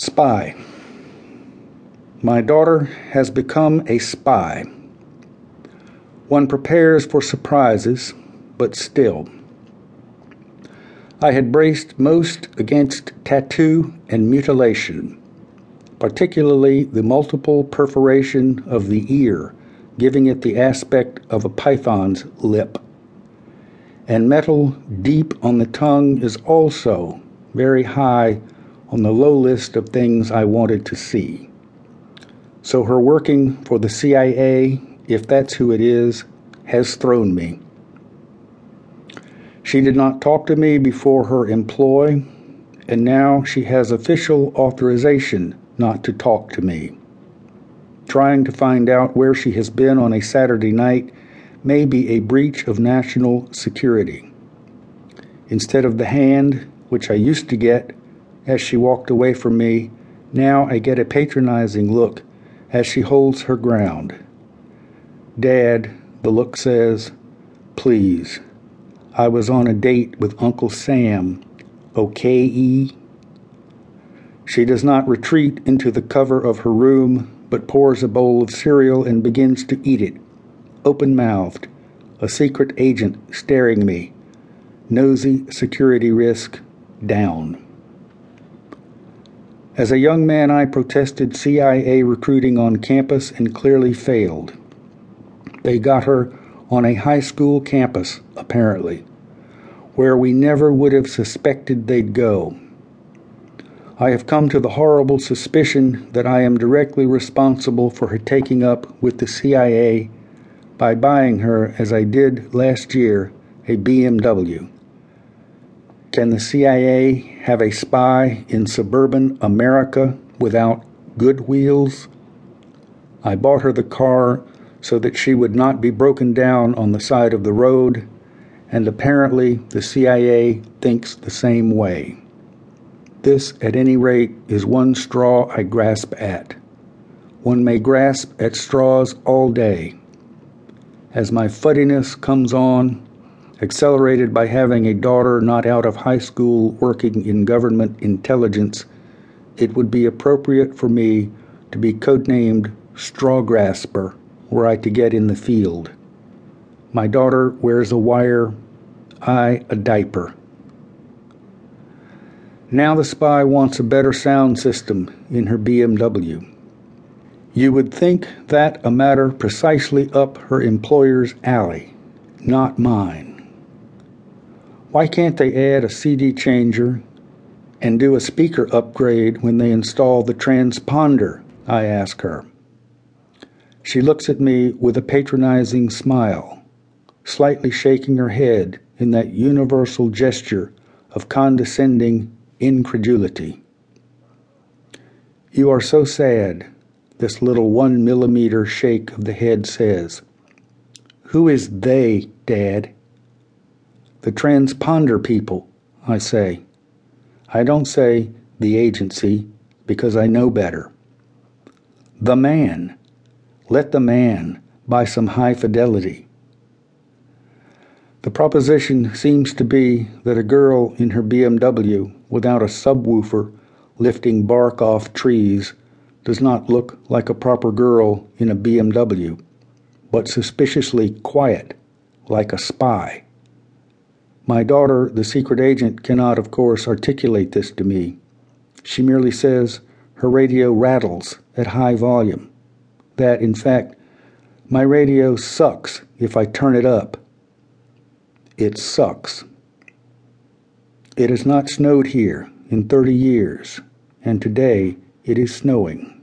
Spy. My daughter has become a spy. One prepares for surprises, but still. I had braced most against tattoo and mutilation, particularly the multiple perforation of the ear, giving it the aspect of a python's lip. And metal deep on the tongue is also very high on the low list of things I wanted to see. So her working for the CIA, if that's who it is, has thrown me. She did not talk to me before her employ, and now she has official authorization not to talk to me. Trying to find out where she has been on a Saturday night may be a breach of national security. Instead of the hand, which I used to get, as she walked away from me, now I get a patronizing look as she holds her ground. Dad, the look says, please. I was on a date with Uncle Sam. Okay, E? She does not retreat into the cover of her room, but pours a bowl of cereal and begins to eat it, open mouthed, a secret agent staring me. Nosy security risk down. As a young man, I protested CIA recruiting on campus and clearly failed. They got her on a high school campus, apparently, where we never would have suspected they'd go. I have come to the horrible suspicion that I am directly responsible for her taking up with the CIA by buying her, as I did last year, a BMW. Can the CIA have a spy in suburban America without good wheels? I bought her the car so that she would not be broken down on the side of the road, and apparently the CIA thinks the same way. This, at any rate, is one straw I grasp at. One may grasp at straws all day. As my fuddiness comes on, accelerated by having a daughter not out of high school working in government intelligence, it would be appropriate for me to be codenamed Straw Grasper were I to get in the field. My daughter wears a wire, I a diaper. Now the spy wants a better sound system in her BMW. You would think that a matter precisely up her employer's alley, not mine. Why can't they add a CD changer and do a speaker upgrade when they install the transponder? I ask her. She looks at me with a patronizing smile, slightly shaking her head in that universal gesture of condescending incredulity. You are so sad, this little one millimeter shake of the head says. Who is they, Dad? The transponder people, I say. I don't say the agency because I know better. The man. Let the man buy some high fidelity. The proposition seems to be that a girl in her BMW without a subwoofer lifting bark off trees does not look like a proper girl in a BMW, but suspiciously quiet, like a spy. My daughter, the secret agent, cannot, of course, articulate this to me. She merely says her radio rattles at high volume. That, in fact, my radio sucks if I turn it up. It sucks. It has not snowed here in 30 years, and today it is snowing.